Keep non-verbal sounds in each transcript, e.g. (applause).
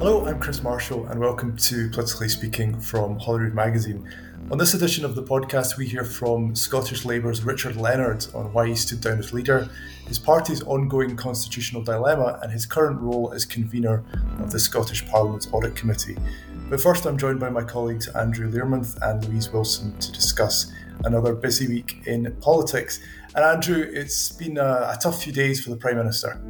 Hello, I'm Chris Marshall, and welcome to Politically Speaking from Holyrood Magazine. On this edition of the podcast, we hear from Scottish Labour's Richard Leonard on why he stood down as leader, his party's ongoing constitutional dilemma, and his current role as convener of the Scottish Parliament's Audit Committee. But first, I'm joined by my colleagues Andrew Learmonth and Louise Wilson to discuss another busy week in politics. And Andrew, it's been a, a, tough few days for the Prime Minister.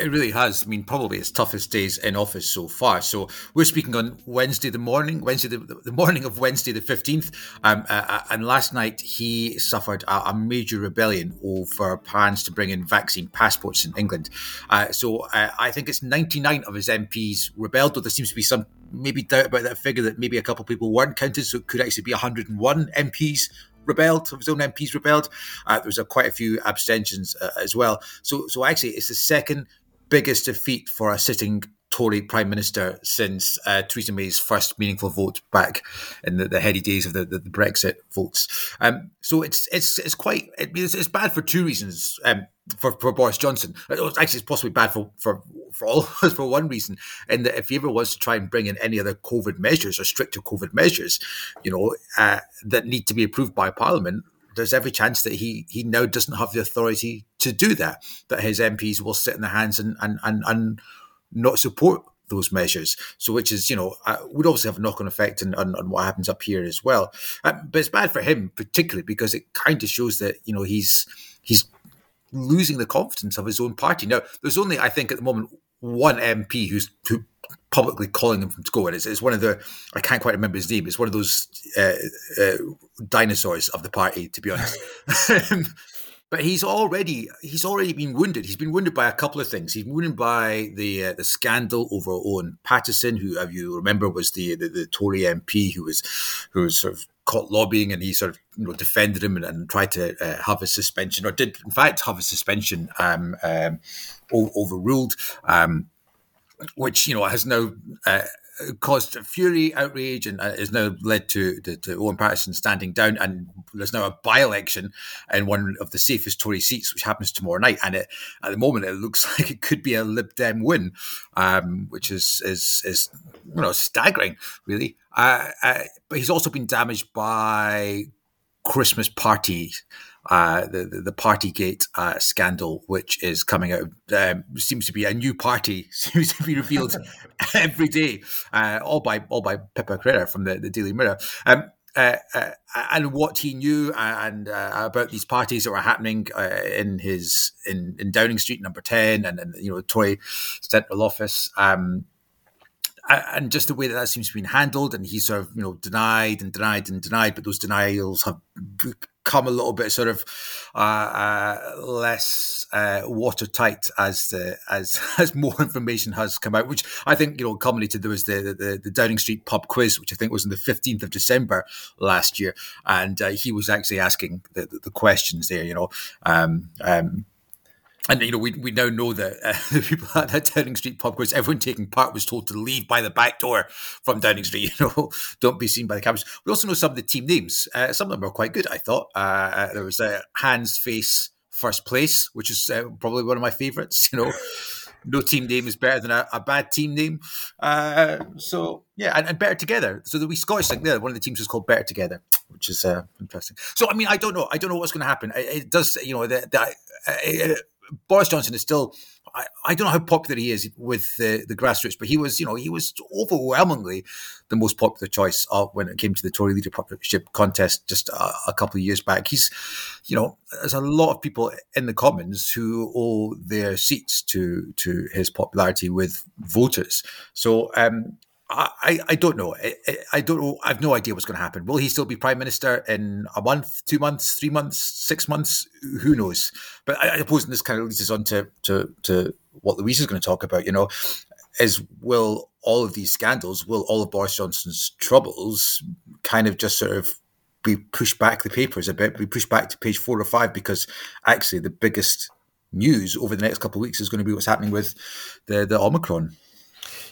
It really has. I mean, probably his toughest days in office so far. So we're speaking on Wednesday the morning, Wednesday the, the morning of Wednesday the 15th. Um, uh, uh, and last night he suffered a, a, major rebellion over plans to bring in vaccine passports in England. Uh, so uh, I think it's 99 of his MPs rebelled, though there seems to be some maybe doubt about that figure that maybe a couple of people weren't counted. So it could actually be 101 MPs rebelled, of his own MPs rebelled. Uh, there was a, quite a few abstentions uh, as well. So, so actually, it's the second biggest defeat for a sitting Tory Prime Minister since uh, Theresa May's first meaningful vote back in the, the heady days of the, the, the Brexit votes. Um, so it's it's it's quite it's, it's bad for two reasons. Um, for, for Boris Johnson, actually, it's possibly bad for for for all of us (laughs) for one reason, in that if he ever wants to try and bring in any other COVID measures or stricter COVID measures, you know, uh, that need to be approved by Parliament, there's every chance that he he now doesn't have the authority to do that. That his MPs will sit in the hands and and and, and not support those measures. So, which is, you know, uh, would obviously have a knock on effect on, on, on, what happens up here as well. Uh, but it's bad for him, particularly because it kind of shows that, you know, he's he's losing the confidence of his own party. Now, there's only, I think, at the moment, one MP who's who publicly calling him to go. And it's, it's one of the, I can't quite remember his name. It's one of those uh, uh, dinosaurs of the party, to be honest. (laughs) (laughs) but he's already he's already been wounded. He's been wounded by a couple of things. He's wounded by the uh, the scandal over Owen Paterson, who, if you remember, was the, the, the Tory MP who was who was sort of caught lobbying, and he sort of you know defended him and, and tried to uh, have a suspension, or did in fact have a suspension um, um, overruled. Um, which you know has now uh, caused fury, outrage, and uh, has now led to, to, to, Owen Paterson standing down. And there's now a by election in one of the safest Tory seats, which happens tomorrow night. And it, at the moment, it looks (laughs) like it could be a Lib Dem win, um, which is, is, is you know, staggering, really. Uh, uh, but he's also been damaged by Christmas parties uh, the, the, the Partygate uh, scandal, which is coming out, um, seems to be a new party (laughs) seems to be revealed (laughs) every day, uh, all by all by Pippa Crerar from the, the Daily Mirror. Um, uh, uh, and what he knew uh, and uh, about these parties that were happening uh, in his in, in Downing Street, number ten, and, and you know Tory central office. Um, and just the way that that seems to be handled, and he sort of you know denied and denied and denied, but those denials have become a little bit sort of uh, uh, less uh, watertight as the as (laughs) as more information has come out, which I think you know culminated. There was the the, the Downing Street pub quiz, which I think was on the fifteenth of December last year, and uh, he was actually asking the, the, the questions there. You know. Um, um, and you know we, we now know that uh, (laughs) the people at that Downing Street pub quiz, everyone taking part was told to leave by the back door from Downing Street. (laughs) You know, don't be seen by the cameras. We also know some of the team names. Uh, some of them are quite good. I thought uh, uh there was uh, Hands Face First Place, which is uh, probably one of my favourites. (laughs) You know, no team name is better than a, a bad team name. so yeah, and, and, Better Together. So the wee Scottish thing there, one of the teams is called Better Together, which is interesting. So I mean, I don't know. I don't know what's going to happen. It, it, does, you know, the Boris Johnson is still. I, don't know how popular he is with the, the grassroots, but he was, you know, he was overwhelmingly the most popular choice of when it came to the Tory leadership contest just a, a, couple of years back. He's, you know, there's a lot of people in the Commons who owe their seats to to his popularity with voters. So um, I, I don't know. I, I don't know. I've no idea what's going to happen. Will he still be prime minister in a month, two months, three months, six months? Who knows? But I, I suppose this kind of leads us on to, to, to what Louise is going to talk about. You know, is will all of these scandals, will all of Boris Johnson's troubles, kind of just sort of be pushed back the papers a bit, be pushed back to page four or five because actually the biggest news over the next couple of weeks is going to be what's happening with the the Omicron.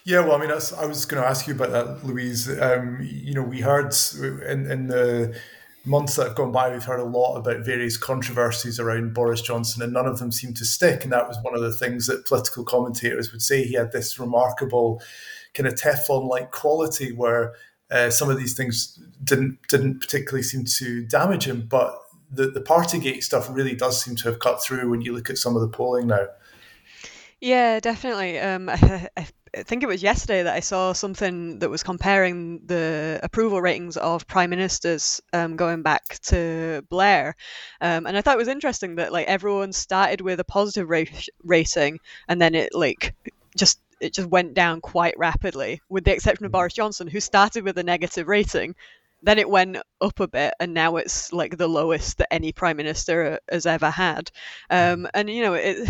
Yeah, well, I mean, I was going to ask you about that, Louise. Um, you know, we heard in, in the months that have gone by, we've heard a lot about various controversies around Boris Johnson, and none of them seem to stick. And that was one of the things that political commentators would say. He had this remarkable kind of Teflon like quality where uh, some of these things didn't didn't particularly seem to damage him, but the the Partygate stuff really does seem to have cut through when you look at some of the polling now. Yeah, definitely. Um, (laughs) think it was yesterday that I saw something that was comparing the approval ratings of prime ministers um, going back to Blair, um, and I thought it was interesting that like everyone started with a positive ra- rating, and then it like just it just went down quite rapidly, with the exception of mm. Boris Johnson, who started with a negative rating. Then it went up a bit, and now it's like the lowest that any prime minister has ever had. Mm. Um, and you know, it,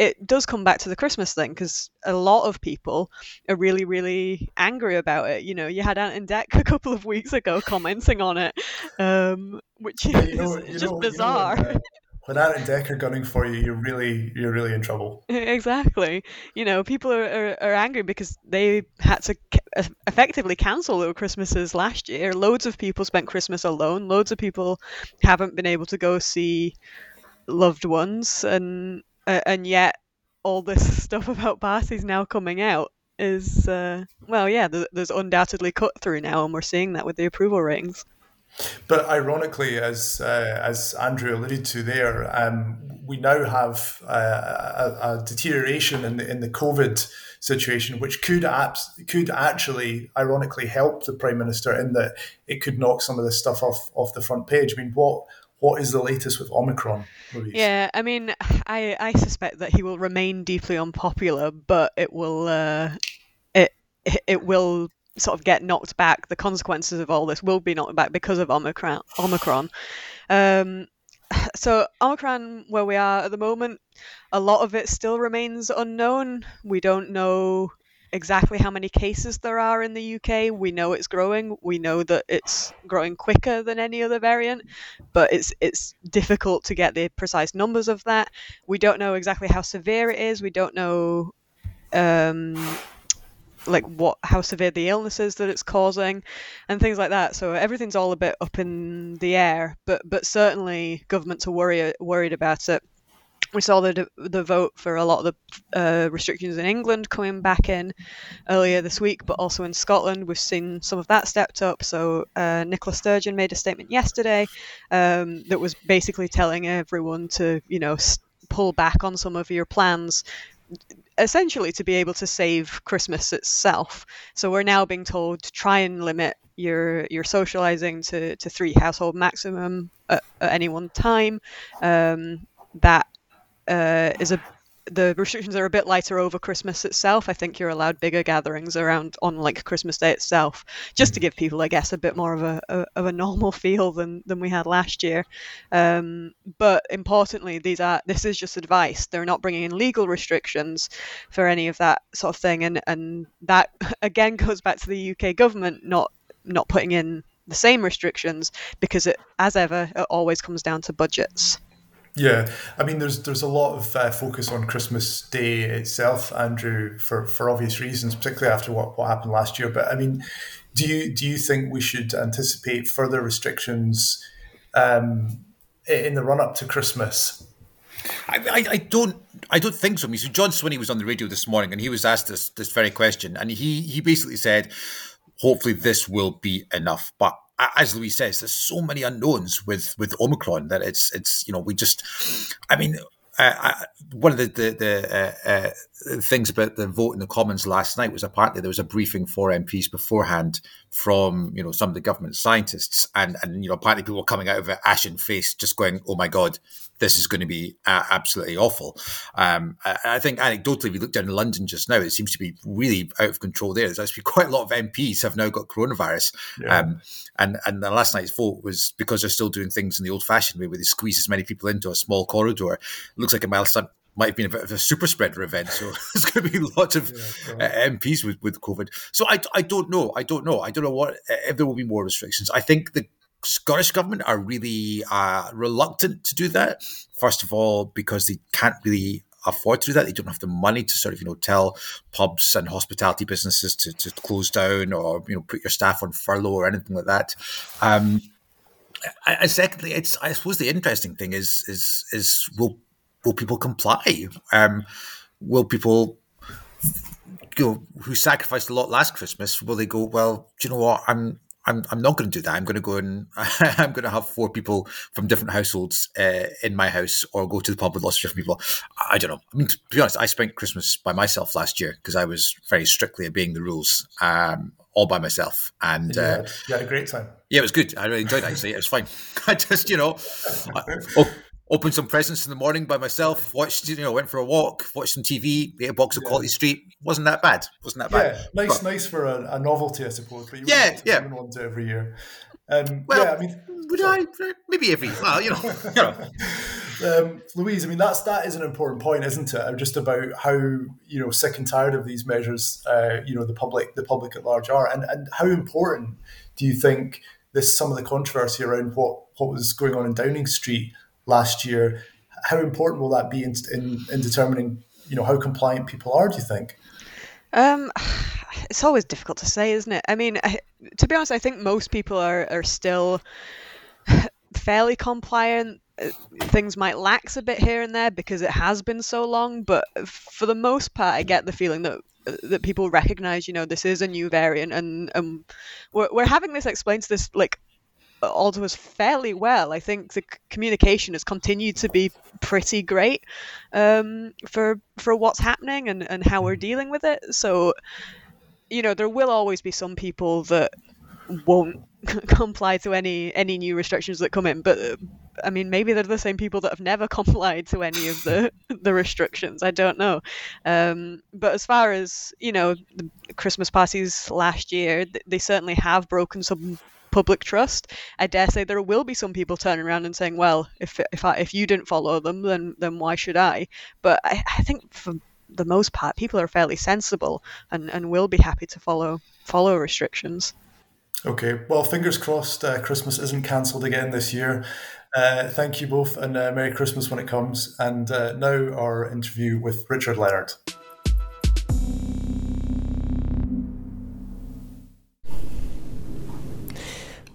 it does come back to the Christmas thing because a lot of people are really, really angry about it. You know, you had Ant and Dec (laughs) a couple of weeks ago commenting on it, um, which is you know, just know, bizarre. You know, when, when Ant and Dec are gunning for you, you're really, you're really in trouble. (laughs) Exactly. You know, people are, are, are angry because they had to effectively cancel their Christmases last year. Loads of people spent Christmas alone. Loads of people haven't been able to go see loved ones and uh, and yet all this (laughs) stuff about parties now coming out is uh, well, yeah, there's undoubtedly cut through now, and we're seeing that with the approval ratings. But ironically, as uh, as Andrew alluded to there, um, we now have uh, a, a, deterioration in the in the COVID situation, which could abs- could actually, ironically, help the prime minister in that it could knock some of this stuff off off the front page. I mean, what what is the latest with Omicron? Yeah, I mean, (sighs) I I suspect that he will remain deeply unpopular, but it will uh, it it will sort of get knocked back. The consequences of all this will be knocked back because of Omicron. Omicron. Um, (sighs) so Omicron, where we are at the moment, a lot of it still remains unknown. We don't know exactly how many cases there are in the UK. We know it's growing. We know that it's growing quicker than any other variant, but it's it's difficult to get the precise numbers of that. We don't know exactly how severe it is. We don't know um, like what how severe the illness is that it's causing and things like that so everything's all a bit up in the air but but certainly governments are worried worried about it we saw the the vote for a lot of the uh, restrictions in England coming back in earlier this week, but also in Scotland, we've seen some of that stepped up. So uh, Nicola Sturgeon made a statement yesterday um, that was basically telling everyone to, you know, pull back on some of your plans essentially to be able to save Christmas itself. So we're now being told to try and limit your your socializing to, to three household maximum at, at any one time. Um, that uh, is a the restrictions are a bit lighter over Christmas itself. I think you're allowed bigger gatherings around on like Christmas Day itself, just to give people, I guess, a bit more of a, a of a normal (laughs) feel than than we had last year. Um, but importantly, these are this is just advice. They're not bringing in legal restrictions for any of that sort of thing, and and that (laughs) again goes back to the UK government not not putting in the same restrictions because it, as ever, it always comes down to budgets. Yeah, I mean, there's there's a lot of uh, focus on Christmas Day itself, Andrew, for, for obvious reasons, particularly after what, what happened last year. But I mean, do you do you think we should anticipate further restrictions um, in the run up to Christmas? I, I, I, don't I don't think so. I mean, so John Swinney was on the radio this morning and he was asked this this very question, and he he basically said, "Hopefully, this will be enough." But as Louise says, there's so many unknowns with with Omicron that it's it's you know we just, I mean, I, one of the the, the uh, uh, things about the vote in the Commons last night was apparently there was a briefing for MPs beforehand from you know some of the government scientists, and and you know apparently people were coming out of it ashen face, just going, "Oh my god, this is going to be uh, absolutely awful." Um, I, I, think anecdotally, if you look down in London just now, it seems to be really out of control there. There's actually (laughs) quite a lot of MPs have now got coronavirus, yeah. um, and and the last night's vote was because they're still doing things in the old-fashioned way, where they squeeze as many people into a small corridor. Looks like a milestone might have been a bit of a super spreader event. So (laughs) there's going to be lots of yeah, uh, MPs with, with COVID. So I, I don't know. I don't know. I don't know what if there will be more restrictions. I think the Scottish government are really uh, reluctant to do that. First of all, because they can't really afford to do that. They don't have the money to sort of, you know, tell pubs and hospitality businesses to, to close down or, you know, put your staff on furlough or anything like that. Um, and secondly, it's I suppose the interesting thing is is is will will people comply? Um, will people you know, who sacrificed a lot last Christmas, will they go, well, do you know what? I'm I'm, I'm not going to do that. I'm going to go and (laughs) I'm going to have four people from different households uh, in my house or go to the pub with lots of different people. I, I don't know. I mean, to be honest, I spent Christmas by myself last year because I was very strictly obeying the rules, um, all by myself. And you, uh, had, you had a great time. Yeah, it was good. I really enjoyed it, actually. It was fine. (laughs) I just, you know, I, (laughs) oh, opened some presents in the morning by myself, watched, you know, went for a walk, watched some TV, ate a box of yeah. Quality Street. Wasn't that bad. Wasn't that bad. Yeah, nice, but, nice for a, a, novelty, I suppose. But you yeah, yeah. one to every year. Um, well, yeah, I mean, would sorry. I? Maybe every. Well, you know, (laughs) you know. Um, Louise, I mean that's that is an important point, isn't it? Just about how you know sick and tired of these measures, uh, you know, the public, the public at large are, and and how important do you think this some of the controversy around what what was going on in Downing Street last year. How important will that be in, in, in determining, you know, how compliant people are? Do you think? Um, it's always difficult to say, isn't it? I mean, I, to be honest, I think most people are are still (laughs) fairly compliant. Things might lax a bit here and there because it has been so long, but for the most part, I get the feeling that that people recognize, you know, this is a new variant, and um, we're we're having this explained to this like all to us fairly well. I think the communication has continued to be pretty great um, for for what's happening and, and how we're dealing with it. So, you know, there will always be some people that won't (laughs) comply to any any new restrictions that come in. But I mean, maybe they're the same people that have never (laughs) complied to any of the (laughs) the restrictions. I don't know. Um, but as far as you know, the Christmas parties last year, they certainly have broken some public trust. I dare say there will be some people turning around and saying, "Well, if if I, if you didn't follow them, then then why should I?" But I, I think for the most part, people are fairly sensible and, and will be happy to follow follow restrictions. Okay, well, fingers crossed. Uh, Christmas isn't cancelled again this year. Uh, thank you both, and uh, Merry Christmas when it comes. And uh, now our interview with Richard Leonard.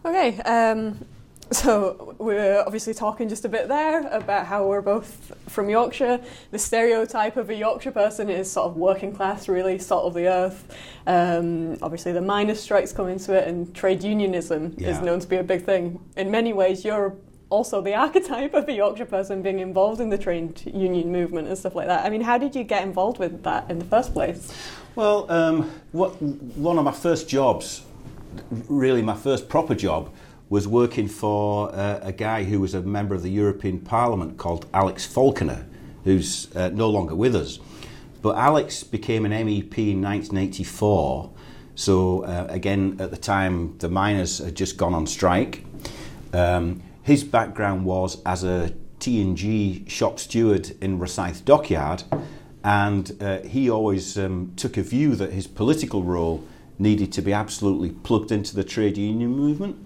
Okay, um, (laughs) so we are obviously talking just a bit there about how we're both from Yorkshire. The stereotype of a Yorkshire person is sort of working class, really salt of the earth. Um, obviously, the miners' strikes come into it, and trade unionism yeah. is known to be a big thing. In many ways, you're also the (laughs) archetype of a Yorkshire person being involved in the trade union movement and stuff like that. I mean, how did you get involved with that in the first place? Well, um, what, one of my first jobs really my first proper job was working for uh, a guy who was a member of the European Parliament called Alex Falconer, who's uh, no longer with us. But Alex became an MEP in 1984. So, uh, again, at the time, the miners had just gone on strike. Um, his background was as a T&G shop steward in Rosyth Dockyard, and uh, he always um, took a view that his political role needed to be absolutely plugged into the trade union movement.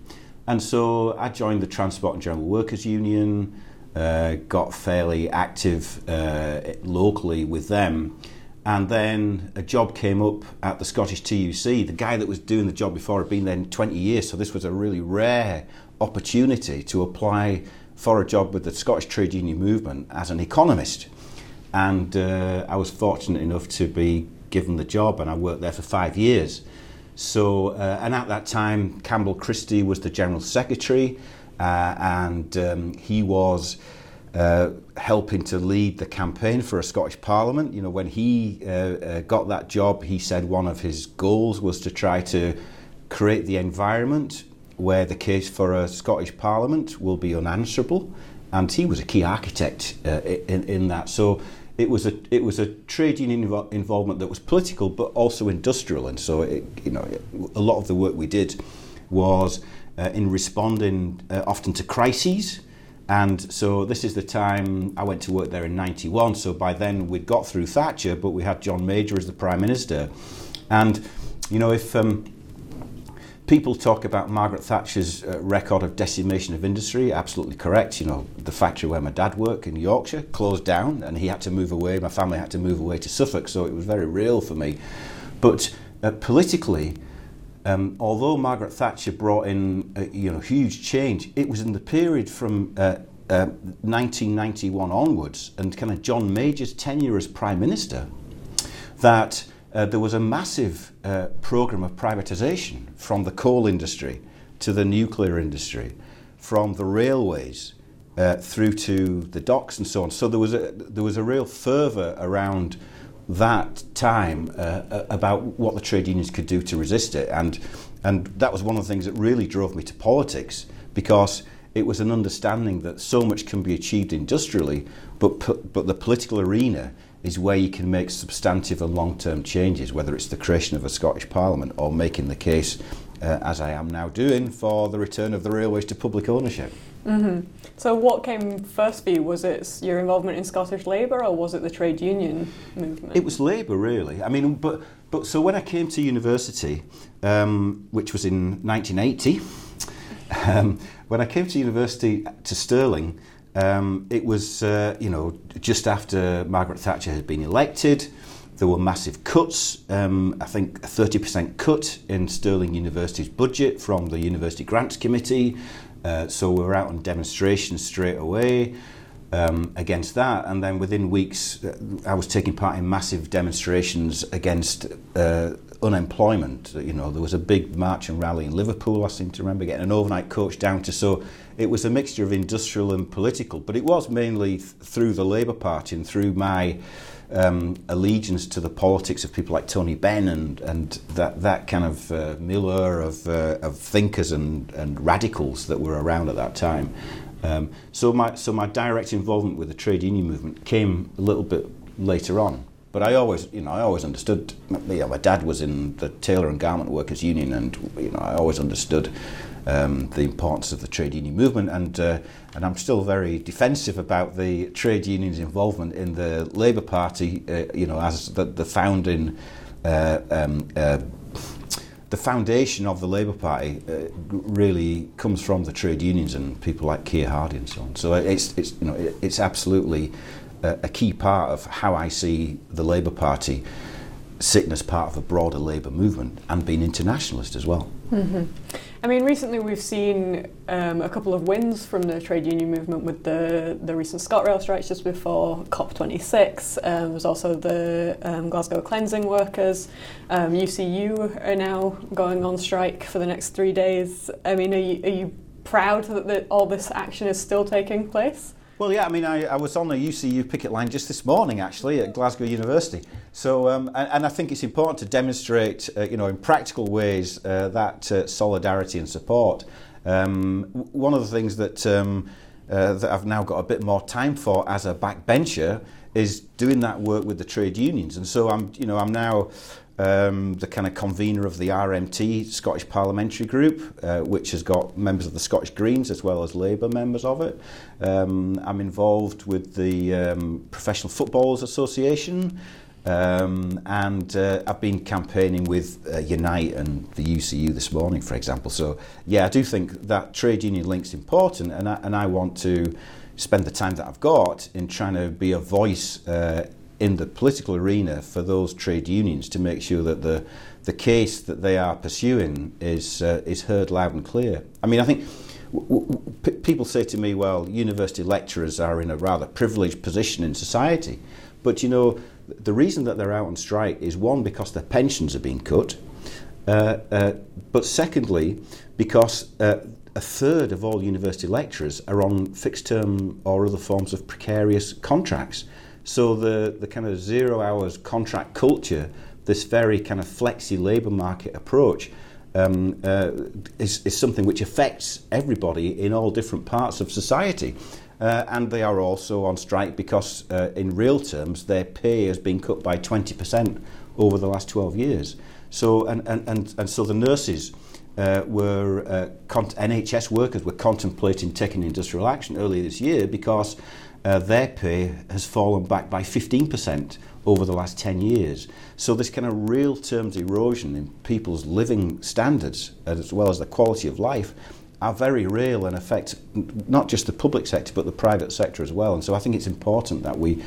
And so I joined the Transport and General Workers Union, uh, got fairly active uh, locally with them. And then a job came up at the Scottish TUC. The guy that was doing the job before had been there 20 years, so this was a really rare opportunity to apply for a job with the Scottish trade union movement as an economist. And uh, I was fortunate enough to be given the job, and I worked there for five years. So, uh, and at that time, Campbell Christie was the General Secretary, uh, and um, he was uh, helping to lead the campaign for a Scottish Parliament. You know, when he uh, uh, got that job, he said one of his goals was to try to create the environment where the case for a Scottish Parliament will be unanswerable. And he was a key architect uh, in, in that. So it was a it was a trade union invo- involvement that was political but also industrial. And so it, you know a lot of the work we did was uh, in responding uh, often to crises. And so this is the time I went to work there in 91 so by then we'd got through Thatcher but we had John Major as the prime minister. And you know if um, people talk about Margaret Thatcher's uh, record of decimation of industry. Absolutely correct. You know, the factory where my dad worked in Yorkshire closed down, and he had to move away. My family had to move away to Suffolk, so it was very real for me. But uh, politically, um, although Margaret Thatcher brought in a, you know huge change, it was in the period from uh, 1991 uh, onwards, and kind of John Major's tenure as prime minister, that uh, there was a massive uh, program of privatization from the coal industry to the nuclear industry, from the railways uh, through to the docks and so on. So there was a there was a real fervour around that time uh, uh, about what the trade unions could do to resist it, and and that was one of the things that really drove me to politics because it was an understanding that so much can be achieved industrially, but but the political arena is where you can make substantive and long-term changes, whether it's the creation of a Scottish Parliament or making the case, uh, as I am now doing, for the return of the railways to public ownership. Mm-hmm. So, what came first for you? Was it your involvement in Scottish Labour, or was it the trade union movement? It was Labour, really. I mean, but but so when I came to university, um, which was in 1980, (laughs) um, when I came to university to Stirling, um, it was uh, you know just after Margaret Thatcher had been elected. There were massive cuts. Um, I think a 30% cut in Stirling University's budget from the University Grants Committee. Uh, so we were out on demonstrations straight away um, against that. And then within weeks, uh, I was taking part in massive demonstrations against uh, unemployment. You know, there was a big march and rally in Liverpool, I seem to remember, getting an overnight coach down to. So it was a mixture of industrial and political, but it was mainly th- through the Labour Party and through my um, allegiance to the politics of people like Tony Benn and, and that, that kind of uh, milieu of, uh, of thinkers and, and radicals that were around at that time. Um, so, my, so my direct involvement with the trade union movement came a little bit later on. But I always, you know, I always understood. You know, my dad was in the tailor and garment workers union, and you know, I always understood um, the importance of the trade union movement, and uh, and I'm still very defensive about the trade unions' involvement in the Labour Party. Uh, you know, as the, the founding. Uh, um, uh, the foundation of the Labour Party uh, really comes from the trade unions and people like Keir Hardie and so on. So it's, it's, you know, it's absolutely a, a key part of how I see the Labour Party sitting as part of a broader labour movement and being internationalist as well. Mm-hmm. I mean, recently we've seen um, a couple of wins from the trade union movement with the, the recent ScotRail strikes just before COP26. Um, there's also the um, Glasgow cleansing workers. UCU um, are now going on strike for the next three days. I mean, are you, are you proud that the, all this action is still taking place? Well, yeah, I mean, I, I was on the UCU picket line just this morning, actually, at Glasgow University. So, um, and, and, I think it's important to demonstrate, uh, you know, in practical ways, uh, that uh, solidarity and support. Um, one of the things that, um, uh, that I've now got a bit more time for as a backbencher is doing that work with the trade unions. And so I'm, you know, I'm now um, the kind of convener of the RMT Scottish Parliamentary Group, uh, which has got members of the Scottish Greens as well as Labour members of it. Um, I'm involved with the um, Professional Footballers Association. Um, and uh, I've been campaigning with uh, Unite and the UCU this morning, for example. So, yeah, I do think that trade union link's important, and I, and I want to spend the time that I've got in trying to be a voice uh, in the political arena for those trade unions to make sure that the the case that they are pursuing is uh, is heard loud and clear. I mean, I think w- w- p- people say to me, "Well, university lecturers are in a rather privileged position in society," but you know, the reason that they're out on strike is one because their pensions are being cut, uh, uh, but secondly, because uh, a third of all university lecturers are on fixed term or other forms of precarious contracts. So the, the kind of zero hours contract culture, this very kind of flexi labour market approach, um, uh, is, is something which affects everybody in all different parts of society. Uh, and they are also on strike because, uh, in real terms, their pay has been cut by 20% over the last 12 years. So, and, and, and, and so the nurses uh, were, uh, NHS workers were contemplating taking industrial action earlier this year because uh, their pay has fallen back by 15% over the last 10 years. So this kind of real terms erosion in people's living standards as well as the quality of life are very real and affect not just the public sector but the private sector as well. And so I think it's important that we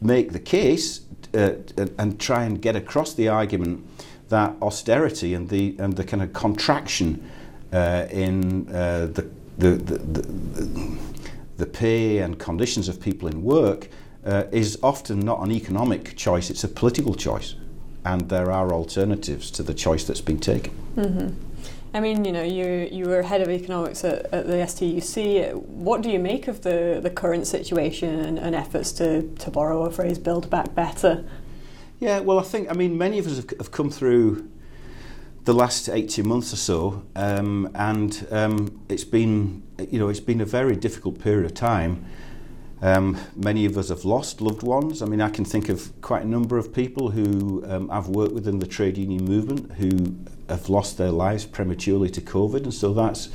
make the case uh, and try and get across the argument that austerity and the and the kind of contraction uh, in uh, the, the, the, the the pay and conditions of people in work uh, is often not an economic choice, it's a political choice. and there are alternatives to the choice that's been taken. Mm-hmm. I mean, you know, you you were head of economics at, at the STUC. What do you make of the, the current situation and, and efforts to, to borrow a phrase, build back better? Yeah, well, I think, I mean, many of us have, have come through the last 18 months or so, um, and um, it's been, you know, it's been a very difficult period of time. Um, many of us have lost loved ones. I mean, I can think of quite a number of people who um, I've worked with in the trade union movement who have lost their lives prematurely to COVID, and so that's,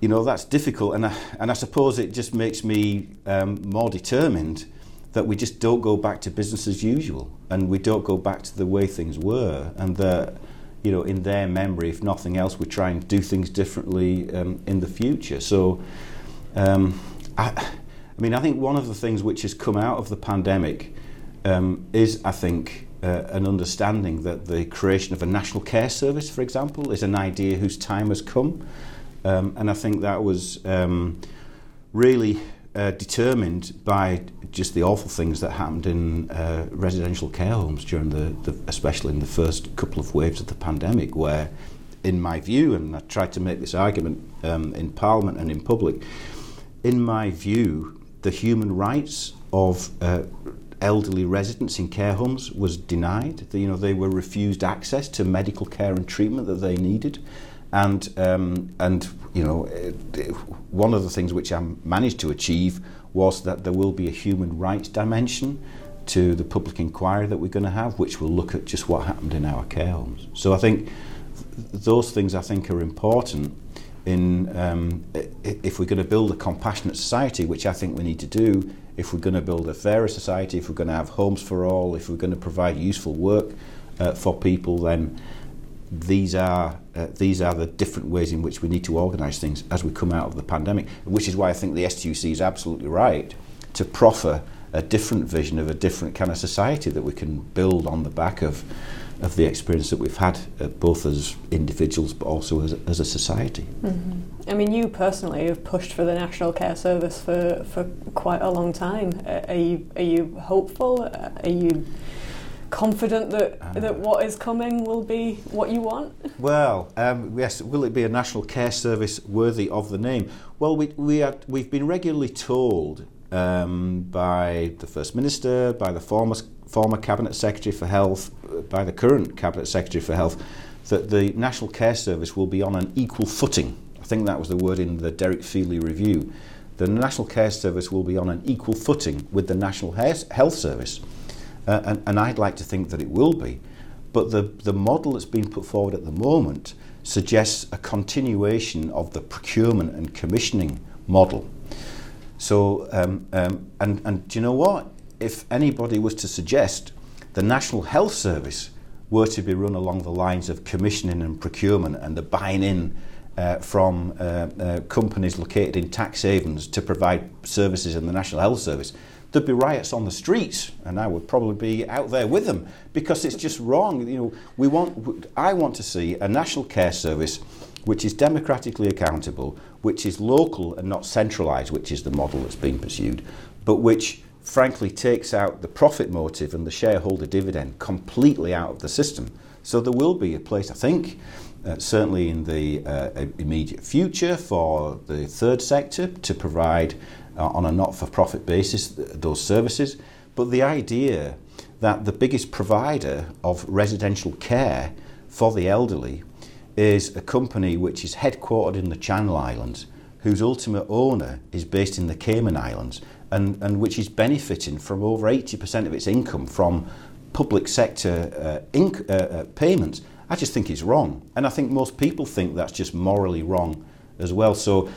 you know, that's difficult. And I, and I suppose it just makes me um, more determined that we just don't go back to business as usual, and we don't go back to the way things were, and that. You know, in their memory, if nothing else, we try and do things differently um, in the future. So, um, I, I mean, I think one of the things which has come out of the pandemic um, is, I think, uh, an understanding that the creation of a national care service, for example, is an idea whose time has come. Um, and I think that was um, really uh, determined by just the awful things that happened in uh, residential care homes during the, the, especially in the first couple of waves of the pandemic, where, in my view, and I tried to make this argument um, in Parliament and in public, in my view, the human rights of uh, elderly residents in care homes was denied. The, you know, they were refused access to medical care and treatment that they needed. And, um, and you know, one of the things which I managed to achieve was that there will be a human rights dimension to the public inquiry that we're going to have, which will look at just what happened in our care homes. So I think th- those things I think are important in um, if we're going to build a compassionate society, which I think we need to do, if we're going to build a fairer society, if we're going to have homes for all, if we're going to provide useful work uh, for people, then these are uh, these are the different ways in which we need to organise things as we come out of the pandemic. Which is why I think the STUC is absolutely right to proffer a different vision of a different kind of society that we can build on the back of of the experience that we've had, uh, both as individuals but also as, as a society. Mm-hmm. I mean, you personally have pushed for the National Care Service for, for quite a long time. Uh, are you are you hopeful? Uh, are you confident that uh, that what is coming will be what you want? Well, um, yes. Will it be a national care service worthy of the name? Well, we we are, we've been regularly told um, by the First Minister, by the former former Cabinet Secretary for Health, by the current Cabinet Secretary for Health, that the National Care Service will be on an equal footing. I think that was the word in the Derek Feeley review. The National Care Service will be on an equal footing with the National Health Service. Uh, and, and I'd like to think that it will be. But the, the model that's been put forward at the moment suggests a continuation of the procurement and commissioning model. So, um, um, and, and do you know what? if anybody was to suggest the National Health Service were to be run along the lines of commissioning and procurement and the buying in uh, from uh, uh, companies located in tax havens to provide services in the National Health Service, there'd be riots on the streets, and I would probably be out there with them because it's just wrong. You know, we want, I want to see a national care service which is democratically accountable, which is local and not centralised, which is the model that's been pursued, but which frankly takes out the profit motive and the shareholder dividend completely out of the system. So there will be a place, I think, uh, certainly in the uh, immediate future for the third sector to provide uh, on a not-for-profit basis th- those services. But the idea that the biggest provider of residential care for the elderly is a company which is headquartered in the Channel Islands, whose ultimate owner is based in the Cayman Islands, and, and which is benefiting from over 80% of its income from public sector uh, inc- uh, uh, payments, I just think is wrong. And I think most people think that's just morally wrong as well. So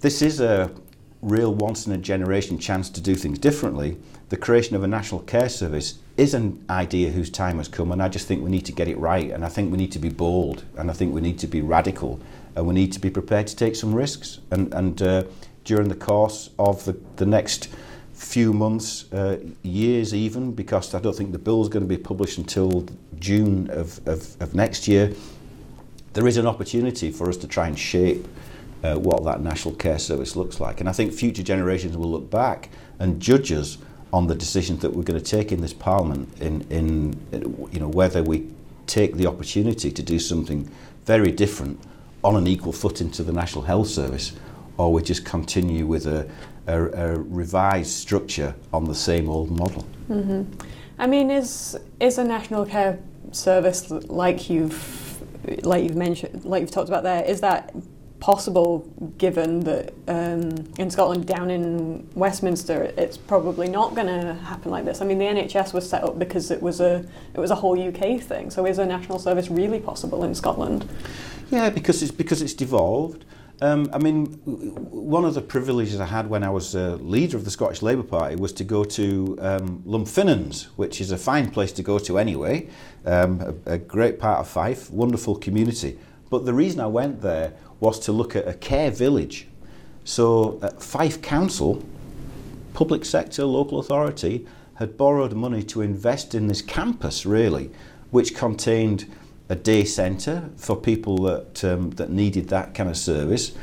this is a real once in a generation chance to do things differently. The creation of a national care service is an idea whose time has come, and I just think we need to get it right. And I think we need to be bold, and I think we need to be radical, and we need to be prepared to take some risks. And, and uh, during the course of the, the next few months, uh, years even, because I don't think the bill is going to be published until June of, of, of next year, there is an opportunity for us to try and shape uh, what that national care service looks like. And I think future generations will look back and judge us on the decisions that we're going to take in this Parliament, in, in you know whether we take the opportunity to do something very different on an equal footing to the National Health Service, or we just continue with a, a, a revised structure on the same old model. Mm-hmm. I mean, is is a national care service like you've like you've mentioned, like you've talked about there, is that possible given that um, in Scotland, down in Westminster, it's probably not going to happen like this. I mean, the NHS was set up because it was a it was a whole UK thing. So is a national service really possible in Scotland? Yeah, because it's because it's devolved. Um, I mean, one of the privileges I had when I was a leader of the Scottish Labour Party was to go to um, which is a fine place to go to anyway, um, a, a great part of Fife, wonderful community. But the reason I went there was to look at a care village. So uh, Fife Council, public sector, local authority, had borrowed money to invest in this campus, really, which contained a day centre for people that, um, that needed that kind of service,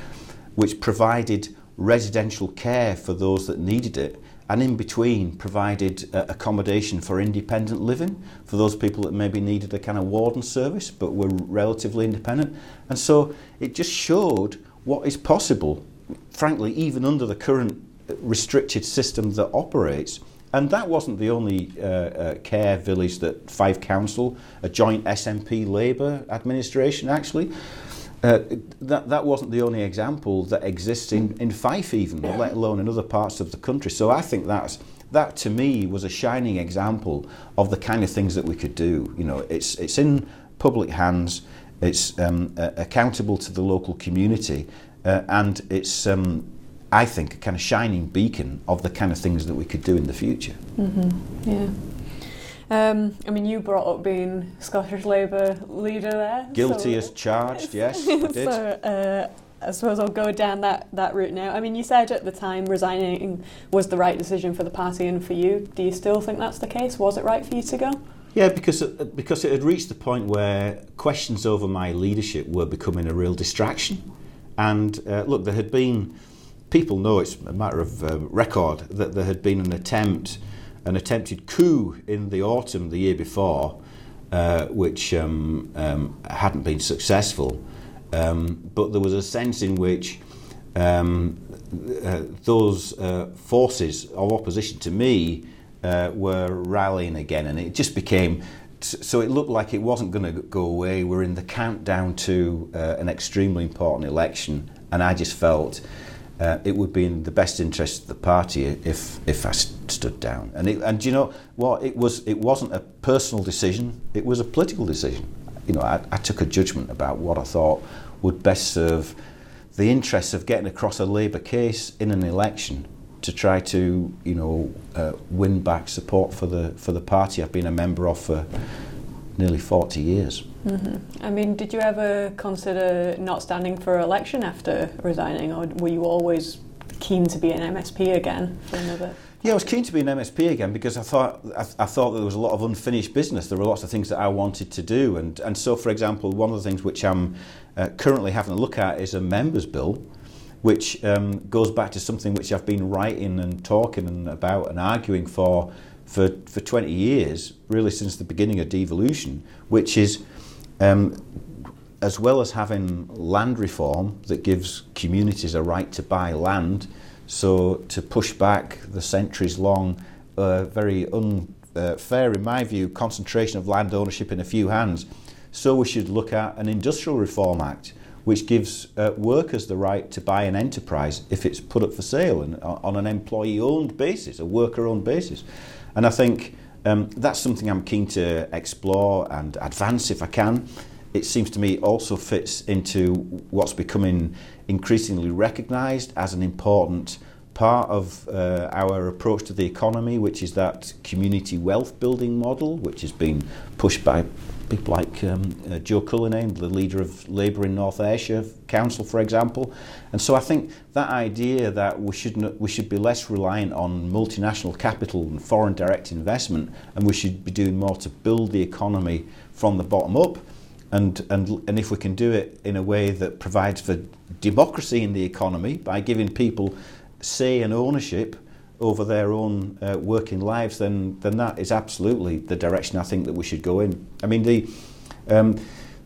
which provided residential care for those that needed it, and in between provided uh, accommodation for independent living for those people that maybe needed a kind of warden service but were relatively independent. And so it just showed what is possible, frankly, even under the current restricted system that operates. And that wasn't the only uh, uh, care village that Fife Council, a joint SNP Labour administration actually, Uh, that, that wasn't the only example that exists in, in Fife even, let alone in other parts of the country. So I think that's, that to me was a shining example of the kind of things that we could do. You know, it's, it's in public hands, it's um, uh, accountable to the local community, uh, and it's, um, I think, a kind of shining beacon of the kind of things that we could do in the future. Mm -hmm. Yeah. Um, I mean, you brought up being Scottish Labour leader there. Guilty so, as charged, yes, (laughs) I did. so, uh, I suppose I'll go down that, that route now. I mean, you said at the time resigning was the right decision for the party and for you. Do you still think that's the case? Was it right for you to go? Yeah, because it, because it had reached the point where questions over my leadership were becoming a real distraction. And uh, look, there had been, people know it's a matter of uh, record, that there had been an attempt an attempted coup in the autumn the year before, uh, which um, um, hadn't been successful. Um, but there was a sense in which um, uh, those uh, forces of opposition to me uh, were rallying again, and it just became. So it looked like it wasn't going to go away. We're in the countdown to uh, an extremely important election, and I just felt uh, it would be in the best interest of the party if if I st- stood down. And it, and you know what? It was it wasn't a personal decision. It was a political decision. You know, I, I took a judgment about what I thought would best serve the interests of getting across a Labour case in an election to try to you know uh, win back support for the for the party I've been a member of for nearly 40 years. Mm-hmm. I mean, did you ever consider not standing for election after resigning, or were you always keen to be an MSP again for another? Yeah, I was keen to be an MSP again because I thought I, I, thought there was a lot of unfinished business. There were lots of things that I wanted to do, and and so, for example, one of the things which I'm uh, currently having a look at is a members' bill, which um, goes back to something which I've been writing and talking and about and arguing for for for 20 years, really since the beginning of devolution, which is um, as well as having land reform that gives communities a right to buy land, so to push back the centuries long, uh, very unfair, in my view, concentration of land ownership in a few hands, so we should look at an Industrial Reform Act which gives uh, workers the right to buy an enterprise if it's put up for sale and uh, on an employee owned basis, a worker owned basis. And I think um, that's something I'm keen to explore and advance if I can. It seems to me also fits into what's becoming increasingly recognised as an important part of uh, our approach to the economy, which is that community wealth building model, which has been pushed by people like um, uh, Joe Cullinane, the leader of Labour in North Ayrshire Council, for example. And so I think that idea that we should, we should be less reliant on multinational capital and foreign direct investment, and we should be doing more to build the economy from the bottom up. And, and, and if we can do it in a way that provides for democracy in the economy by giving people say and ownership over their own uh, working lives, then then that is absolutely the direction I think that we should go in. I mean the. Um,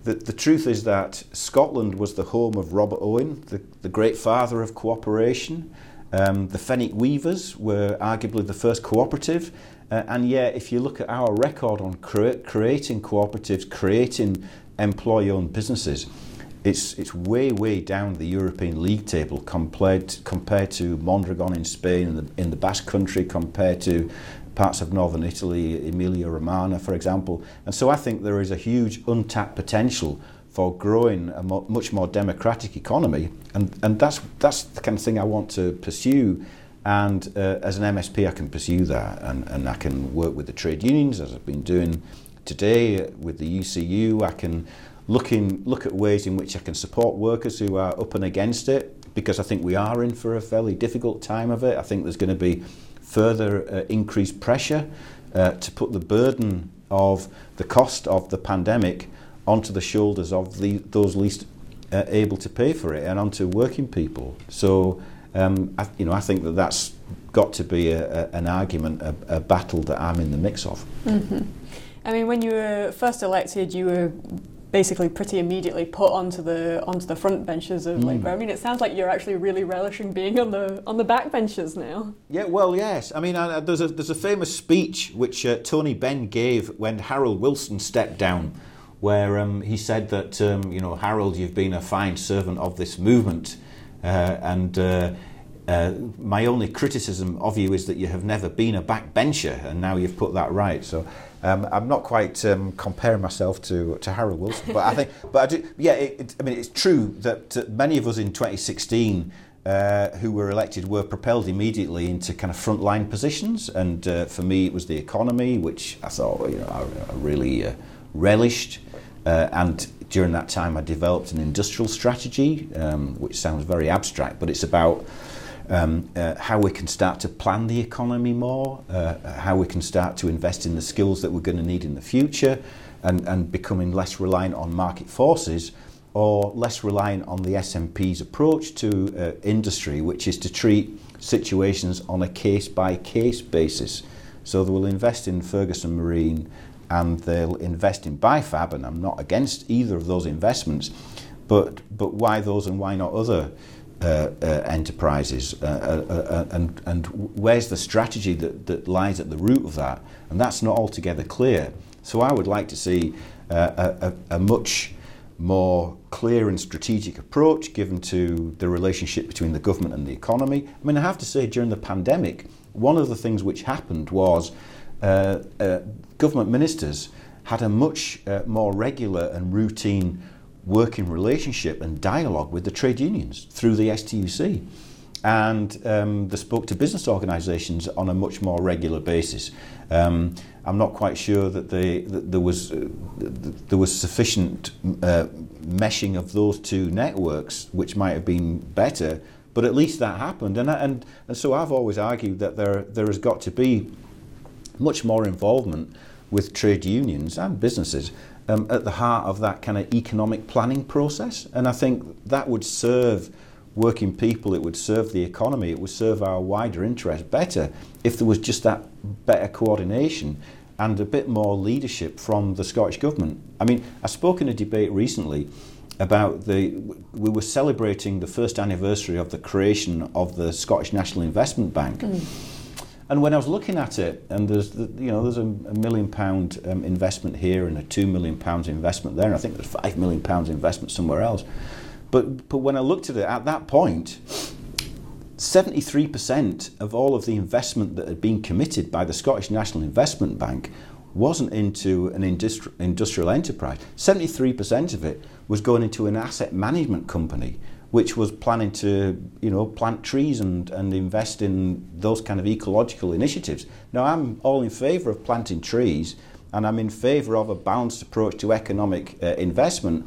the, the truth is that Scotland was the home of Robert Owen, the, the great father of cooperation. Um, the Fenwick Weavers were arguably the first cooperative, uh, and yet, if you look at our record on cre- creating cooperatives, creating employee owned businesses, it's, it's way, way down the European league table compared, compared to Mondragon in Spain, in the, in the Basque country, compared to parts of northern Italy, Emilia Romagna, for example. And so I think there is a huge untapped potential for growing a mo- much more democratic economy. And, and that's, that's the kind of thing I want to pursue. And uh, as an MSP, I can pursue that and, and I can work with the trade unions, as I've been doing today with the UCU. I can look, in, look at ways in which I can support workers who are up and against it because I think we are in for a fairly difficult time of it. I think there's going to be further uh, increased pressure uh, to put the burden of the cost of the pandemic onto the shoulders of the, those least uh, able to pay for it and onto working people. So, um, I, you know, I think that that's got to be a, a, an argument, a, a, battle that I'm in the mix of. Mm-hmm. I mean, when you were first elected, you were basically pretty immediately put onto the onto the front benches of mm. Labour. I mean, it sounds like you're actually really relishing being on the on the back benches now. Yeah, well, yes. I mean, uh, there's a there's a famous speech which uh, Tony Benn gave when Harold Wilson stepped down, where um, he said that um, you know Harold, you've been a fine servant of this movement, uh, and. Uh, uh, my only criticism of you is that you have never been a backbencher, and now you've put that right. So um, I'm not quite um, comparing myself to, to Harold Wilson, but I think, (laughs) but I do, yeah, it, it, I mean, it's true that uh, many of us in 2016 uh, who were elected were propelled immediately into kind of frontline positions, and uh, for me, it was the economy, which I thought, you know, I, I really uh, relished, uh, and during that time, I developed an industrial strategy, um, which sounds very abstract, but it's about um, uh, how we can start to plan the economy more, uh, how we can start to invest in the skills that we're going to need in the future, and, and becoming less reliant on market forces or less reliant on the SNP's approach to uh, industry, which is to treat situations on a case by case basis. So they will invest in Ferguson Marine and they'll invest in Bifab, and I'm not against either of those investments, but, but why those and why not other? Uh, uh, enterprises uh, uh, uh, and, and where's the strategy that, that lies at the root of that and that's not altogether clear so I would like to see a, a, a much more clear and strategic approach given to the relationship between the government and the economy. I mean, I have to say, during the pandemic, one of the things which happened was uh, uh, government ministers had a much uh, more regular and routine working relationship and dialogue with the trade unions through the STUC. And um, they spoke to business organisations on a much more regular basis. Um, I'm not quite sure that, they, that there was uh, there was sufficient uh, meshing of those two networks, which might have been better. But at least that happened, and and and so I've always argued that there there has got to be much more involvement with trade unions and businesses um, at the heart of that kind of economic planning process. And I think that would serve working people, it would serve the economy, it would serve our wider interest better if there was just that better coordination and a bit more leadership from the Scottish Government. I mean, I spoke in a debate recently about the we were celebrating the first anniversary of the creation of the Scottish National Investment Bank. Mm. And when I was looking at it, and there's the, you know there's a, a million pound um, investment here and a two million pounds investment there, and I think there's five million pounds investment somewhere else. But but when I looked at it at that point, 73% of all of the investment that had been committed by the Scottish National Investment Bank wasn't into an industri- industrial enterprise. 73% of it was going into an asset management company which was planning to, you know, plant trees and, and invest in those kind of ecological initiatives. Now, I'm all in favour of planting trees, and I'm in favour of a balanced approach to economic uh, investment.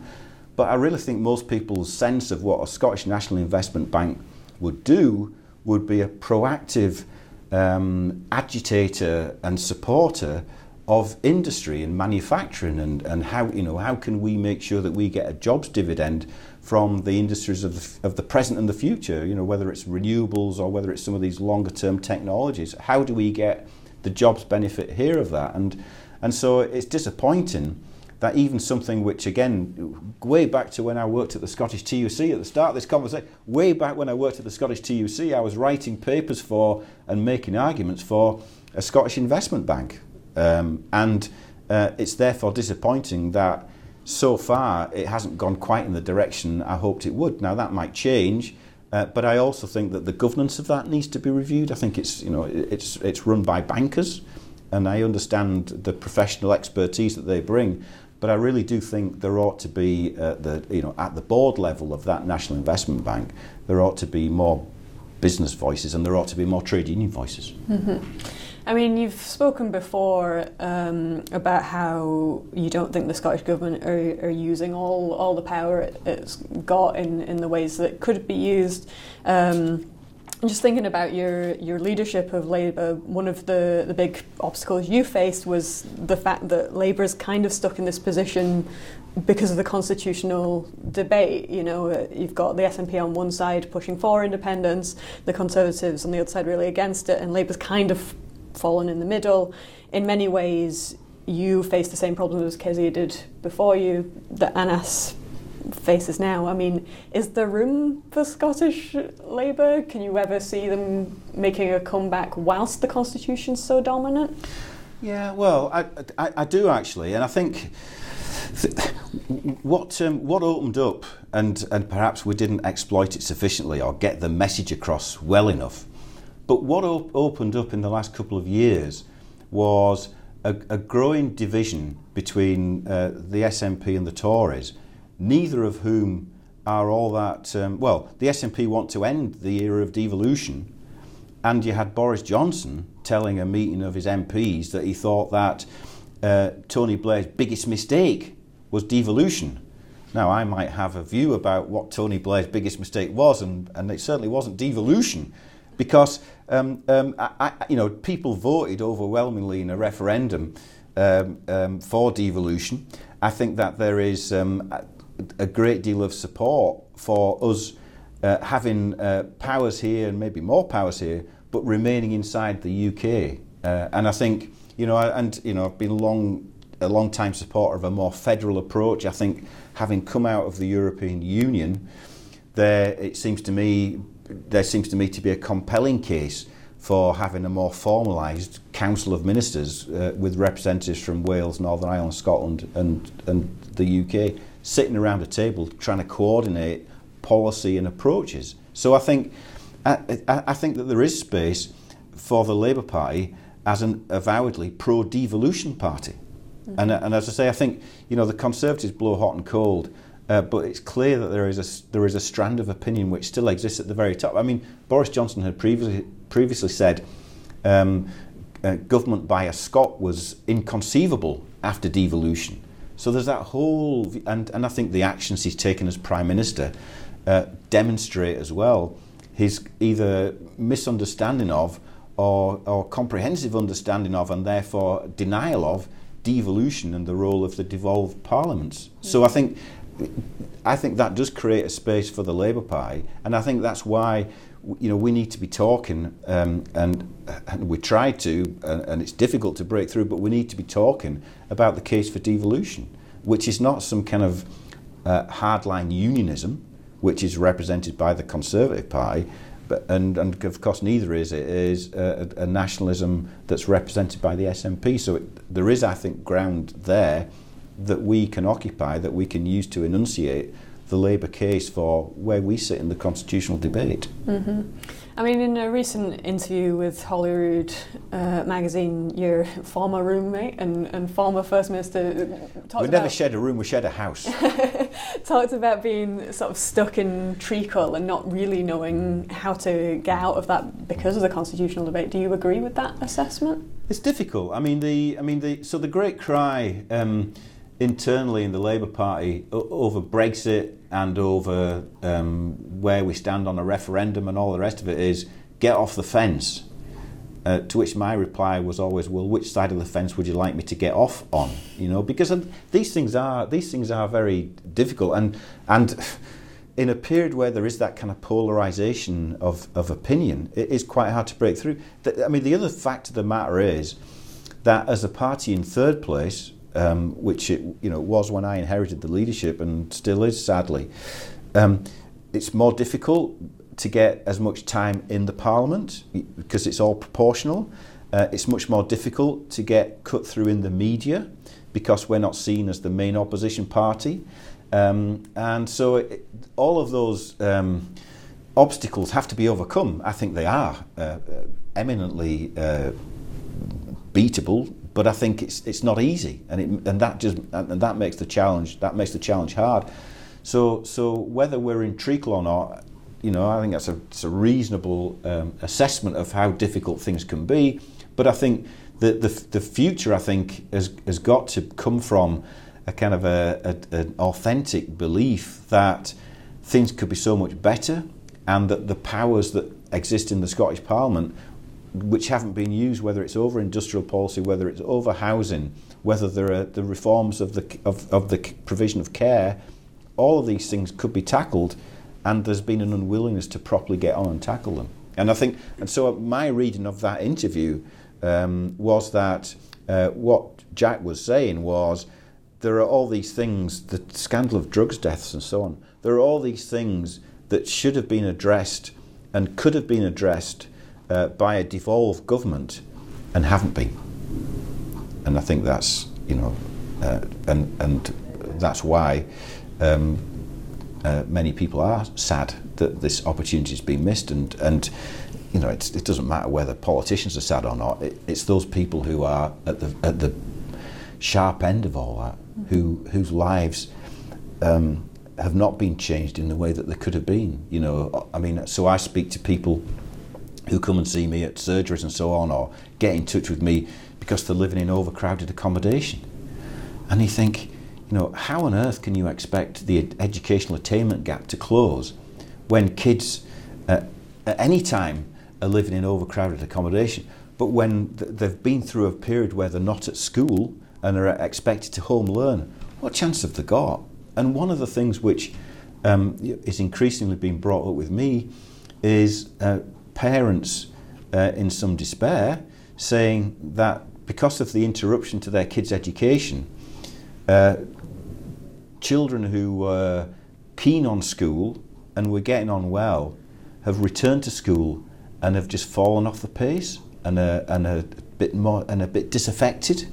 But I really think most people's sense of what a Scottish National Investment Bank would do would be a proactive um, agitator and supporter of industry and manufacturing and, and how you know how can we make sure that we get a jobs dividend from the industries of the, of the present and the future, you know, whether it's renewables or whether it's some of these longer term technologies. How do we get the jobs benefit here of that? And, and so it's disappointing that even something which, again, way back to when I worked at the Scottish TUC at the start of this conversation, way back when I worked at the Scottish TUC, I was writing papers for and making arguments for a Scottish investment bank. Um, and uh, it's therefore disappointing that so far it hasn't gone quite in the direction I hoped it would. Now that might change, uh, but I also think that the governance of that needs to be reviewed. I think it's you know it's it's run by bankers, and I understand the professional expertise that they bring. But I really do think there ought to be uh, the you know at the board level of that national investment bank, there ought to be more business voices and there ought to be more trade union voices. Mm-hmm. I mean, you've spoken before um, about how you don't think the Scottish Government are, are using all, all the power it, has got in, in the ways that could be used. Um, just thinking about your, your leadership of Labour, one of the, the big obstacles you faced was the fact that Labour is kind of stuck in this position because of the constitutional debate. You know, you've got the SNP on one side pushing for independence, the Conservatives on the other side really against it, and Labour's kind of fallen in the middle. In many ways, you face the same problems as Kezia did before you, that Anas faces now. I mean, is there room for Scottish Labour? Can you ever see them making a comeback whilst the constitution's so dominant? Yeah, well, I, I, I do actually, and I think what um, what opened up, and and perhaps we didn't exploit it sufficiently or get the message across well enough, but what op- opened up in the last couple of years was a, a growing division between uh, the SNP and the Tories, neither of whom are all that. Um, well, the SNP want to end the era of devolution, and you had Boris Johnson telling a meeting of his MPs that he thought that uh, Tony Blair's biggest mistake was devolution. Now, I might have a view about what Tony Blair's biggest mistake was, and, and it certainly wasn't devolution because um, um, I, I, you know people voted overwhelmingly in a referendum um, um for devolution. I think that there is um, a great deal of support for us uh, having uh, powers here and maybe more powers here, but remaining inside the UK. Uh, and I think you know, and you know, I've been long a long time supporter of a more federal approach. I think having come out of the European Union, there it seems to me there seems to me to be a compelling case for having a more formalised Council of Ministers uh, with representatives from Wales, Northern Ireland, Scotland and, and the UK sitting around a table trying to coordinate policy and approaches. So I think, I, I, I think that there is space for the Labour Party as an avowedly pro-devolution party. Mm. And, and as I say, I think, you know, the Conservatives blow hot and cold – uh, but it's clear that there is a there is a strand of opinion which still exists at the very top. I mean, Boris Johnson had previously previously said um, uh, government by a Scot was inconceivable after devolution. So there's that whole, and, and I think the actions he's taken as prime minister uh, demonstrate as well his either misunderstanding of or, or comprehensive understanding of, and therefore denial of devolution and the role of the devolved parliaments. So I think I think that does create a space for the Labour Party, and I think that's why you know we need to be talking, um, and, and we try to, and, and it's difficult to break through, but we need to be talking about the case for devolution, which is not some kind of uh, hardline unionism, which is represented by the Conservative Party, but and, and of course neither is it is a, a nationalism that's represented by the SNP. So it, there is, I think, ground there that we can occupy, that we can use to enunciate the Labour case for where we sit in the constitutional debate. Mm-hmm. I mean, in a recent interview with Holyrood uh, magazine, your former roommate and, and former First Minister talked We never shared a room, we shared a house. (laughs) talked about being sort of stuck in treacle and not really knowing how to get out of that because of the constitutional debate. Do you agree with that assessment? It's difficult. I mean, the I mean the so the great cry. Um, internally in the Labour Party over Brexit and over um, where we stand on a referendum and all the rest of it is get off the fence. Uh, to which my reply was always, "Well, which side of the fence would you like me to get off on?" You know, because these things are these things are very difficult, and and (laughs) in a period where there is that kind of polarization of, of opinion, it is quite hard to break through. I mean, the other fact of the matter is that as a party in third place, um, which it you know was when I inherited the leadership and still is sadly, um, it's more difficult to get as much time in the parliament because it's all proportional. Uh, it's much more difficult to get cut through in the media because we're not seen as the main opposition party. Um, and so it, all of those um, obstacles have to be overcome. I think they are uh, eminently uh, beatable, but I think it's it's not easy, and it, and that just and that makes the challenge that makes the challenge hard. So so whether we're in treacle or not, you know, I think that's a, it's a reasonable um, assessment of how difficult things can be. But I think the the, the future, I think, has has got to come from a kind of a, a, an authentic belief that things could be so much better and that the powers that exist in the Scottish Parliament, which haven't been used, whether it's over industrial policy, whether it's over housing, whether there are the reforms of the, of, of the provision of care, all of these things could be tackled and there's been an unwillingness to properly get on and tackle them. And I think, and so my reading of that interview um, was that uh, what Jack was saying was there are all these things, the scandal of drugs deaths and so on, there are all these things that should have been addressed and could have been addressed uh, by a devolved government and haven't been. And I think that's, you know, uh, and, and that's why um, uh, many people are sad that this opportunity has been missed. And, and you know, it doesn't matter whether politicians are sad or not, it, it's those people who are at the, at the sharp end of all that who whose lives um, have not been changed in the way that they could have been. You know, I mean, so I speak to people who come and see me at surgeries and so on, or get in touch with me because they're living in overcrowded accommodation, and you think, you know, how on earth can you expect the educational attainment gap to close when kids uh, at any time are living in overcrowded accommodation? But when th- they've been through a period where they're not at school and are expected to home learn, what chance have they got? And one of the things which um, is increasingly being brought up with me is uh, parents uh, in some despair saying that because of the interruption to their kids' education, uh, children who were keen on school and were getting on well have returned to school and have just fallen off the pace and are, and are a bit more and a bit disaffected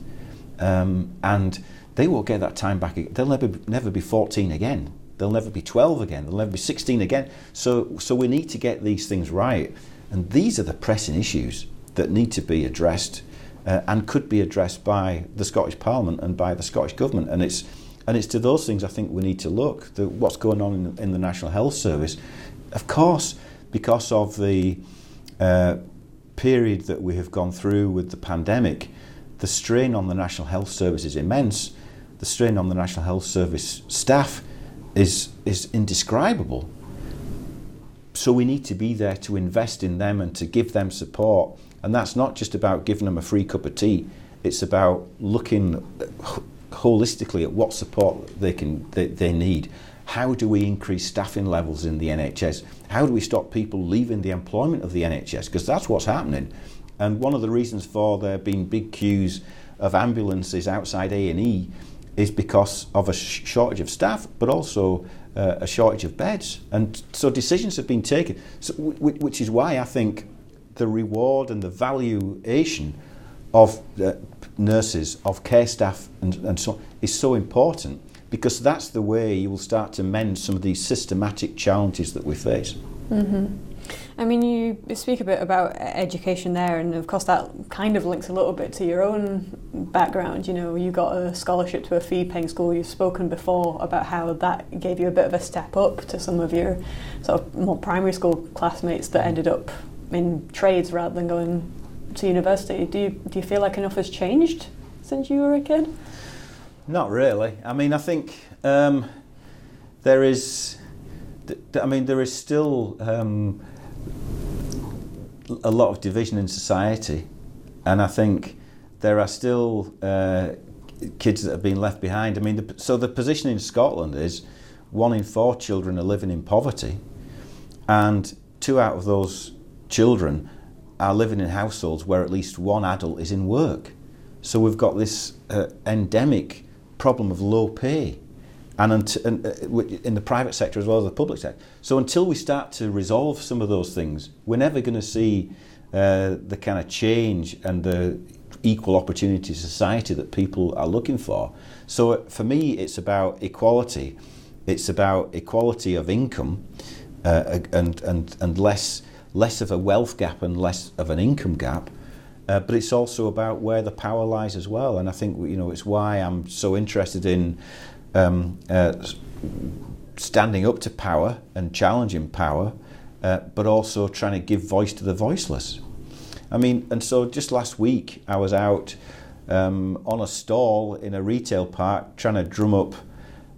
um, and they won't get that time back. They'll never never be 14 again. They'll never be 12 again. They'll never be 16 again. So so we need to get these things right, and these are the pressing issues that need to be addressed, uh, and could be addressed by the Scottish Parliament and by the Scottish government. And it's and it's to those things I think we need to look. The, what's going on in the, in the National Health Service, of course, because of the uh, period that we have gone through with the pandemic the strain on the National Health Service is immense. The strain on the National Health Service staff is, is indescribable. So we need to be there to invest in them and to give them support. And that's not just about giving them a free cup of tea. It's about looking holistically at what support they can they, they need. How do we increase staffing levels in the NHS? How do we stop people leaving the employment of the NHS? Because that's what's happening. And one of the reasons for there being big queues of ambulances outside A&E is because of a sh- shortage of staff, but also uh, a shortage of beds. And so decisions have been taken, so, w- which is why I think the reward and the valuation of uh, nurses, of care staff, and, and so on, is so important because that's the way you will start to mend some of these systematic challenges that we face. Mm-hmm. I mean, you speak a bit about education there, and of course, that kind of links a little bit to your own background. You know, you got a scholarship to a fee paying school. You've spoken before about how that gave you a bit of a step up to some of your sort of more primary school classmates that ended up in trades rather than going to university. Do you, do you feel like enough has changed since you were a kid? Not really. I mean, I think um, there is. I mean, there is still. Um, a lot of division in society, and I think there are still uh, kids that have been left behind. I mean, the, so the position in Scotland is one in four children are living in poverty, and two out of those children are living in households where at least one adult is in work. So we've got this uh, endemic problem of low pay, and, uh, in the private sector as well as the public sector. So until we start to resolve some of those things, we're never going to see uh, the kind of change and the equal opportunity society that people are looking for. So uh, for me, it's about equality. It's about equality of income uh, and, and, and less, less of a wealth gap and less of an income gap. Uh, but it's also about where the power lies as well. And I think you know it's why I'm so interested in um, uh, standing up to power and challenging power, uh, but also trying to give voice to the voiceless. I mean, and so just last week I was out um, on a stall in a retail park trying to drum up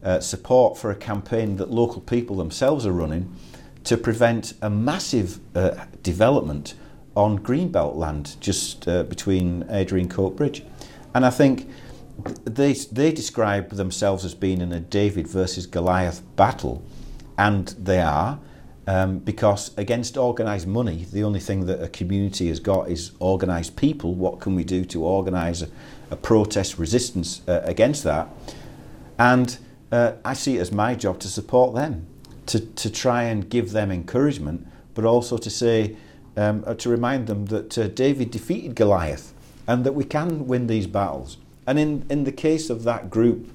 uh, support for a campaign that local people themselves are running to prevent a massive uh, development on greenbelt land just uh, between Airdrie and Coatbridge. And I think they, they describe themselves as being in a David versus Goliath battle, and they are. Um, because against organised money, the only thing that a community has got is organised people. What can we do to organise a, a protest resistance uh, against that? And uh, I see it as my job to support them, to, to try and give them encouragement, but also to say, um, uh, to remind them that uh, David defeated Goliath and that we can win these battles. And in, in the case of that group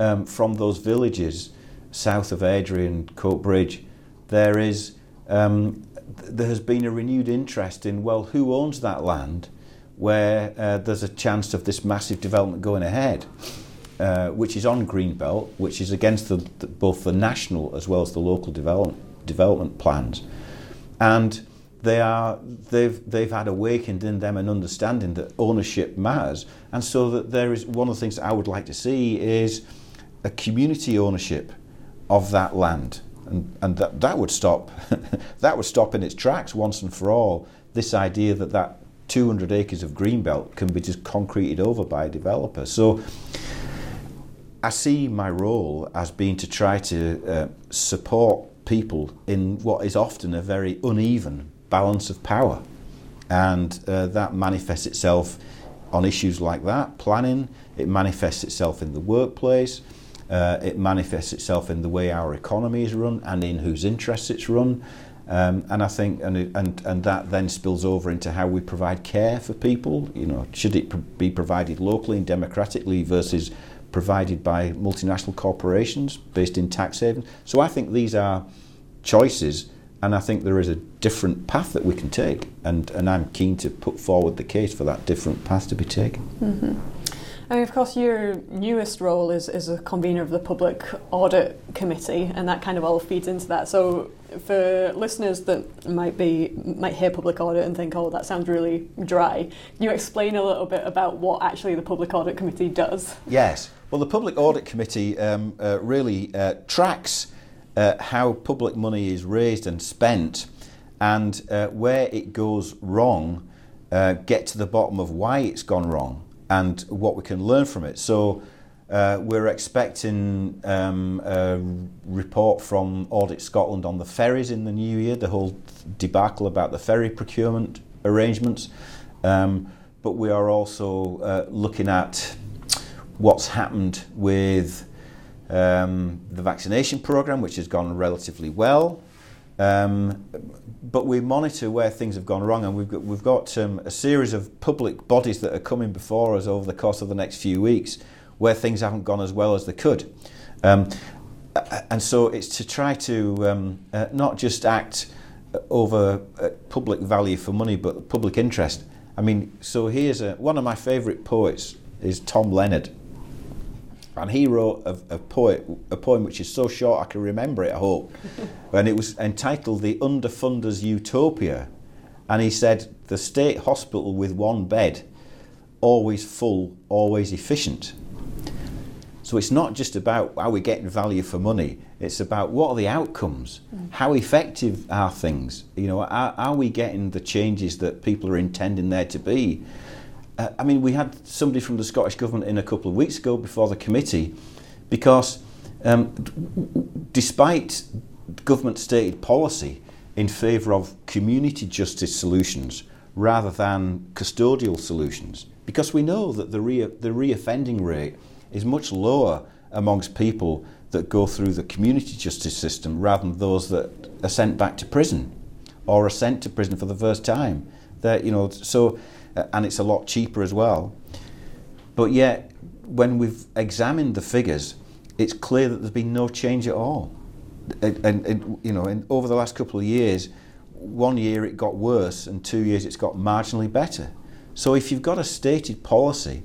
um, from those villages south of Airdrie, and Coatbridge, there is um, there has been a renewed interest in well, who owns that land, where uh, there's a chance of this massive development going ahead, uh, which is on Greenbelt, which is against the, the, both the national as well as the local development development plans, and they are they've they've had awakened in them an understanding that ownership matters, and so that there is one of the things that I would like to see is a community ownership of that land. And, and that, that would stop (laughs) that would stop in its tracks once and for all this idea that that 200 acres of greenbelt can be just concreted over by a developer. So I see my role as being to try to uh, support people in what is often a very uneven balance of power. And uh, that manifests itself on issues like that planning it manifests itself in the workplace uh, it manifests itself in the way our economy is run and in whose interests it's run. Um, and I think, and, and and that then spills over into how we provide care for people. You know, should it pr- be provided locally and democratically versus provided by multinational corporations based in tax havens? So I think these are choices, and I think there is a different path that we can take, and and I'm keen to put forward the case for that different path to be taken. Mm-hmm. I mean, of course, your newest role is, is a convener of the Public Audit Committee, and that kind of all feeds into that. So, for listeners that might be might hear public audit and think, "Oh, that sounds really dry," can you explain a little bit about what actually the Public Audit Committee does? Yes. Well, the Public Audit Committee um, uh, really uh, tracks uh, how public money is raised and spent, and uh, where it goes wrong, uh, get to the bottom of why it's gone wrong and what we can learn from it. So uh, we're expecting um, a report from Audit Scotland on the ferries in the new year, the whole debacle about the ferry procurement arrangements. Um, but we are also uh, looking at what's happened with um, the vaccination program, which has gone relatively well. Um, but we monitor where things have gone wrong, and we've got, we've got um, a series of public bodies that are coming before us over the course of the next few weeks where things haven't gone as well as they could. Um, and so it's to try to um, uh, not just act over uh, public value for money, but public interest. I mean, so here's a, one of my favourite poets is Tom Leonard. And he wrote a, a, poet, a poem which is so short I can remember it, I hope. (laughs) and it was entitled The Underfunder's Utopia. And he said, The state hospital with one bed, always full, always efficient. So it's not just about how we're getting value for money, it's about what are the outcomes? Mm. How effective are things? You know, are, are we getting the changes that people are intending there to be? Uh, I mean, we had somebody from the Scottish Government in a couple of weeks ago before the committee because um, despite government stated policy in favour of community justice solutions rather than custodial solutions, because we know that the, re- the reoffending rate is much lower amongst people that go through the community justice system rather than those that are sent back to prison or are sent to prison for the first time. That you know, so Uh, and it's a lot cheaper as well. But yet, when we've examined the figures, it's clear that there's been no change at all. And, and, and you know, in, over the last couple of years, one year it got worse, and two years it's got marginally better. So if you've got a stated policy,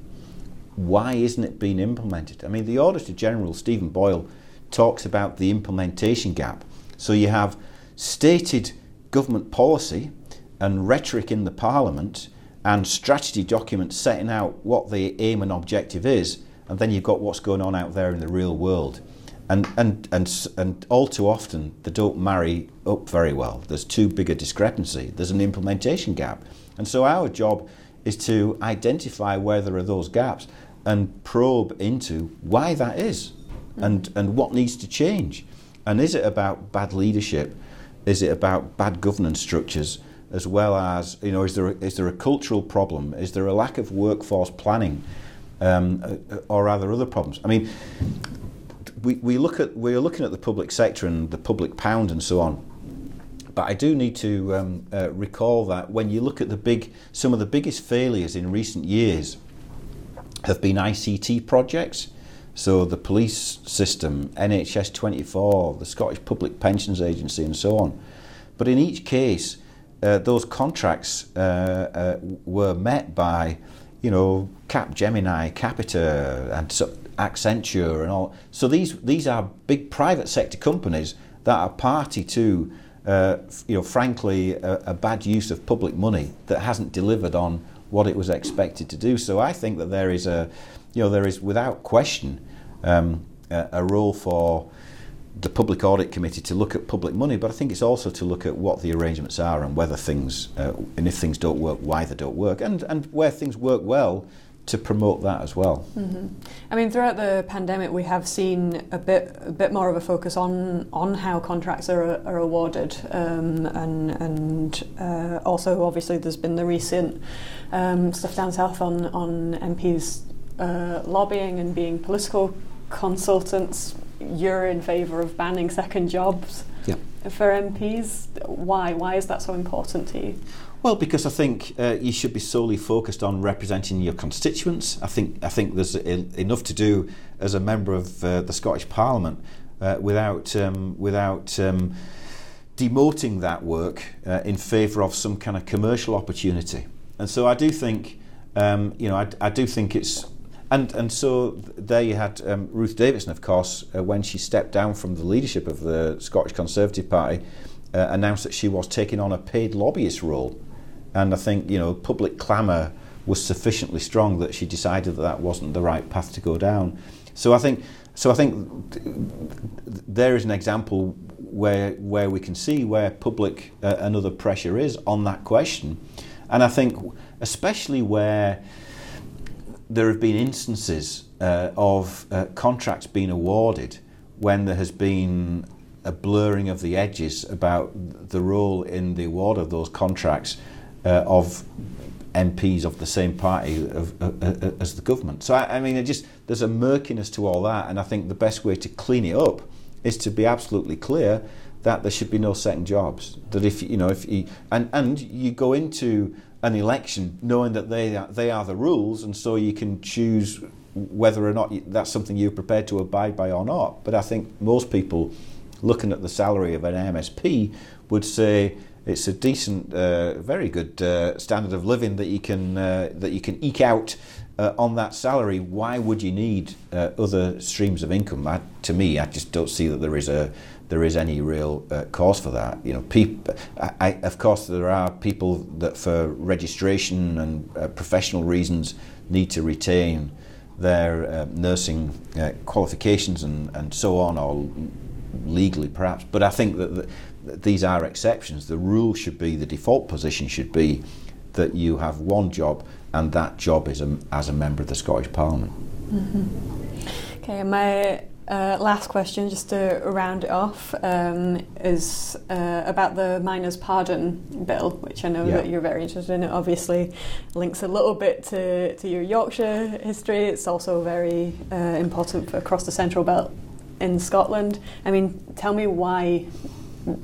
why isn't it being implemented? I mean, the Auditor General, Stephen Boyle, talks about the implementation gap. So you have stated government policy and rhetoric in the Parliament and strategy documents setting out what the aim and objective is, and then you've got what's going on out there in the real world. And, and, and, and all too often, they don't marry up very well. There's too big a discrepancy. There's an implementation gap. And so our job is to identify where there are those gaps and probe into why that is and, and what needs to change. And is it about bad leadership? Is it about bad governance structures? As well as, you know, is there, a, is there a cultural problem? Is there a lack of workforce planning? Um, uh, or are there other problems? I mean, we, we look at, we're looking at the public sector and the public pound and so on. But I do need to um, uh, recall that when you look at the big, some of the biggest failures in recent years have been ICT projects. So the police system, NHS 24, the Scottish Public Pensions Agency, and so on. But in each case, uh, those contracts uh, uh, were met by, you know, Cap Gemini, Capita, and Accenture, and all. So these these are big private sector companies that are party to, uh, you know, frankly, a, a bad use of public money that hasn't delivered on what it was expected to do. So I think that there is a, you know, there is without question um, a, a role for the Public Audit Committee to look at public money, but I think it's also to look at what the arrangements are and whether things, uh, and if things don't work, why they don't work, and, and where things work well, to promote that as well. Mm-hmm. I mean, throughout the pandemic, we have seen a bit a bit more of a focus on on how contracts are, are awarded, um, and and uh, also obviously there's been the recent um, stuff down south on on MPs uh, lobbying and being political consultants. You're in favour of banning second jobs yep. for MPs. Why? Why is that so important to you? Well, because I think uh, you should be solely focused on representing your constituents. I think I think there's a, enough to do as a member of uh, the Scottish Parliament uh, without um, without um, demoting that work uh, in favour of some kind of commercial opportunity. And so I do think, um, you know, I, I, do think it's. And, and so there you had um, Ruth Davidson, of course, uh, when she stepped down from the leadership of the Scottish Conservative Party, uh, announced that she was taking on a paid lobbyist role and I think you know public clamour was sufficiently strong that she decided that that wasn't the right path to go down. So I think so I think there is an example where where we can see where public uh, and other pressure is on that question, and I think especially where there have been instances uh, of uh, contracts being awarded when there has been a blurring of the edges about the role in the award of those contracts uh, of MPs of the same party of, uh, uh, as the government. So I, I mean, just there's a murkiness to all that, and I think the best way to clean it up is to be absolutely clear that there should be no second jobs. That if you know if you and and you go into an election knowing that they are, they are the rules, and so you can choose whether or not that's something you're prepared to abide by or not. But I think most people looking at the salary of an MSP would say it's a decent, uh, very good uh, standard of living that you can uh, that you can eke out uh, on that salary. Why would you need uh, other streams of income? I, to me, I just don't see that there is a there is any real uh, cause for that. You know, peop- I, I, of course, there are people that, for registration and professional reasons, need to retain their nursing qualifications and, and so on, or legally perhaps. But I think that the, these are exceptions. The rule should be, the default position should be that you have one job and that job is a, as a member of the Scottish Parliament. Mm-hmm. Okay, my uh, last question, just to round it off, um, is uh, about the miners' pardon bill, which I know yeah. that you're very interested in. It obviously links a little bit to, to your Yorkshire history. It's also very uh, important for across the Central Belt in Scotland. I mean, tell me why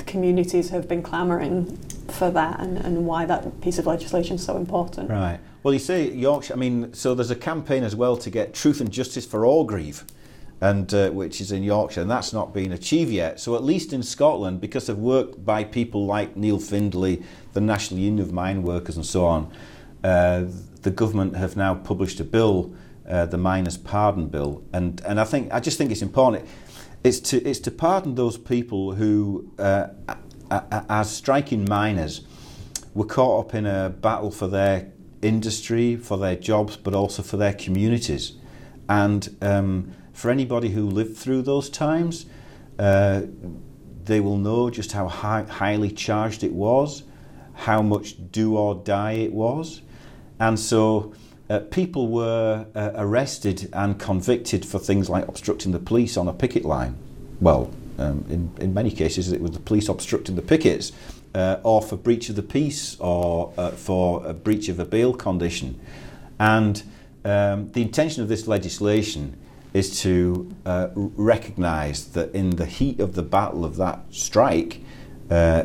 communities have been clamouring for that and, and why that piece of legislation is so important. Right. Well, you say Yorkshire, I mean, so there's a campaign as well to get truth and justice for all Orgreave and uh, which is in Yorkshire, and that's not been achieved yet. So at least in Scotland, because of work by people like Neil Findlay, the National Union of Mine Workers, and so on, uh, the government have now published a bill, uh, the Miners' Pardon Bill, and and I think I just think it's important. It's to it's to pardon those people who, uh, as striking miners, were caught up in a battle for their industry, for their jobs, but also for their communities, and um, for anybody who lived through those times, uh, they will know just how high, highly charged it was, how much do or die it was. And so uh, people were uh, arrested and convicted for things like obstructing the police on a picket line. Well, um, in, in many cases, it was the police obstructing the pickets, uh, or for breach of the peace, or uh, for a breach of a bail condition. And um, the intention of this legislation is to uh, recognise that in the heat of the battle of that strike, uh,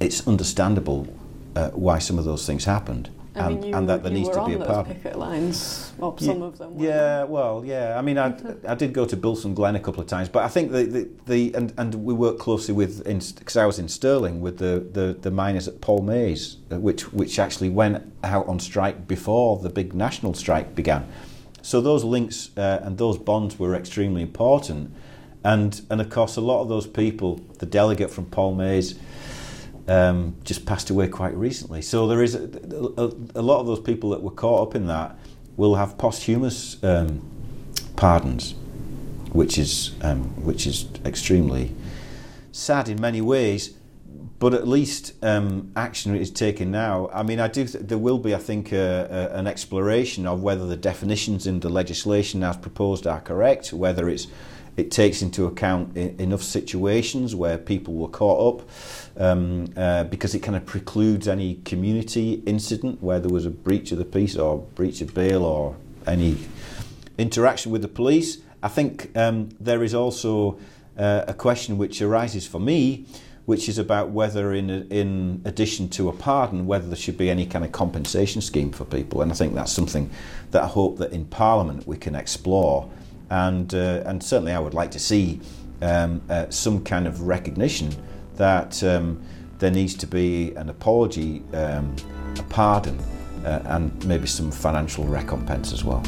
it's understandable uh, why some of those things happened. I and, mean, and that there needs to be a part. picket lines, well, some yeah, of them. Yeah, well, yeah. I mean, I, I did go to Bilston Glen a couple of times, but I think the the, the and, and we worked closely with because I was in Stirling with the, the, the miners at Polmaise, uh, which which actually went out on strike before the big national strike began. So those links uh, and those bonds were extremely important. And, and of course, a lot of those people, the delegate from Polmaise, um, just passed away quite recently. So there is a, a, a, lot of those people that were caught up in that will have posthumous um, pardons, which is um, which is extremely sad in many ways but at least um, action is taken now. I mean, I do. Th- there will be, I think, a, a, an exploration of whether the definitions in the legislation as proposed are correct, whether it's it takes into account I- enough situations where people were caught up, um, uh, because it kind of precludes any community incident where there was a breach of the peace or breach of bail or any interaction with the police. I think um, there is also uh, a question which arises for me which is about whether, in in addition to a pardon, whether there should be any kind of compensation scheme for people. And I think that's something that I hope that in Parliament we can explore. And uh, and certainly I would like to see um, uh, some kind of recognition that um, there needs to be an apology, um, a pardon, uh, and maybe some financial recompense as well.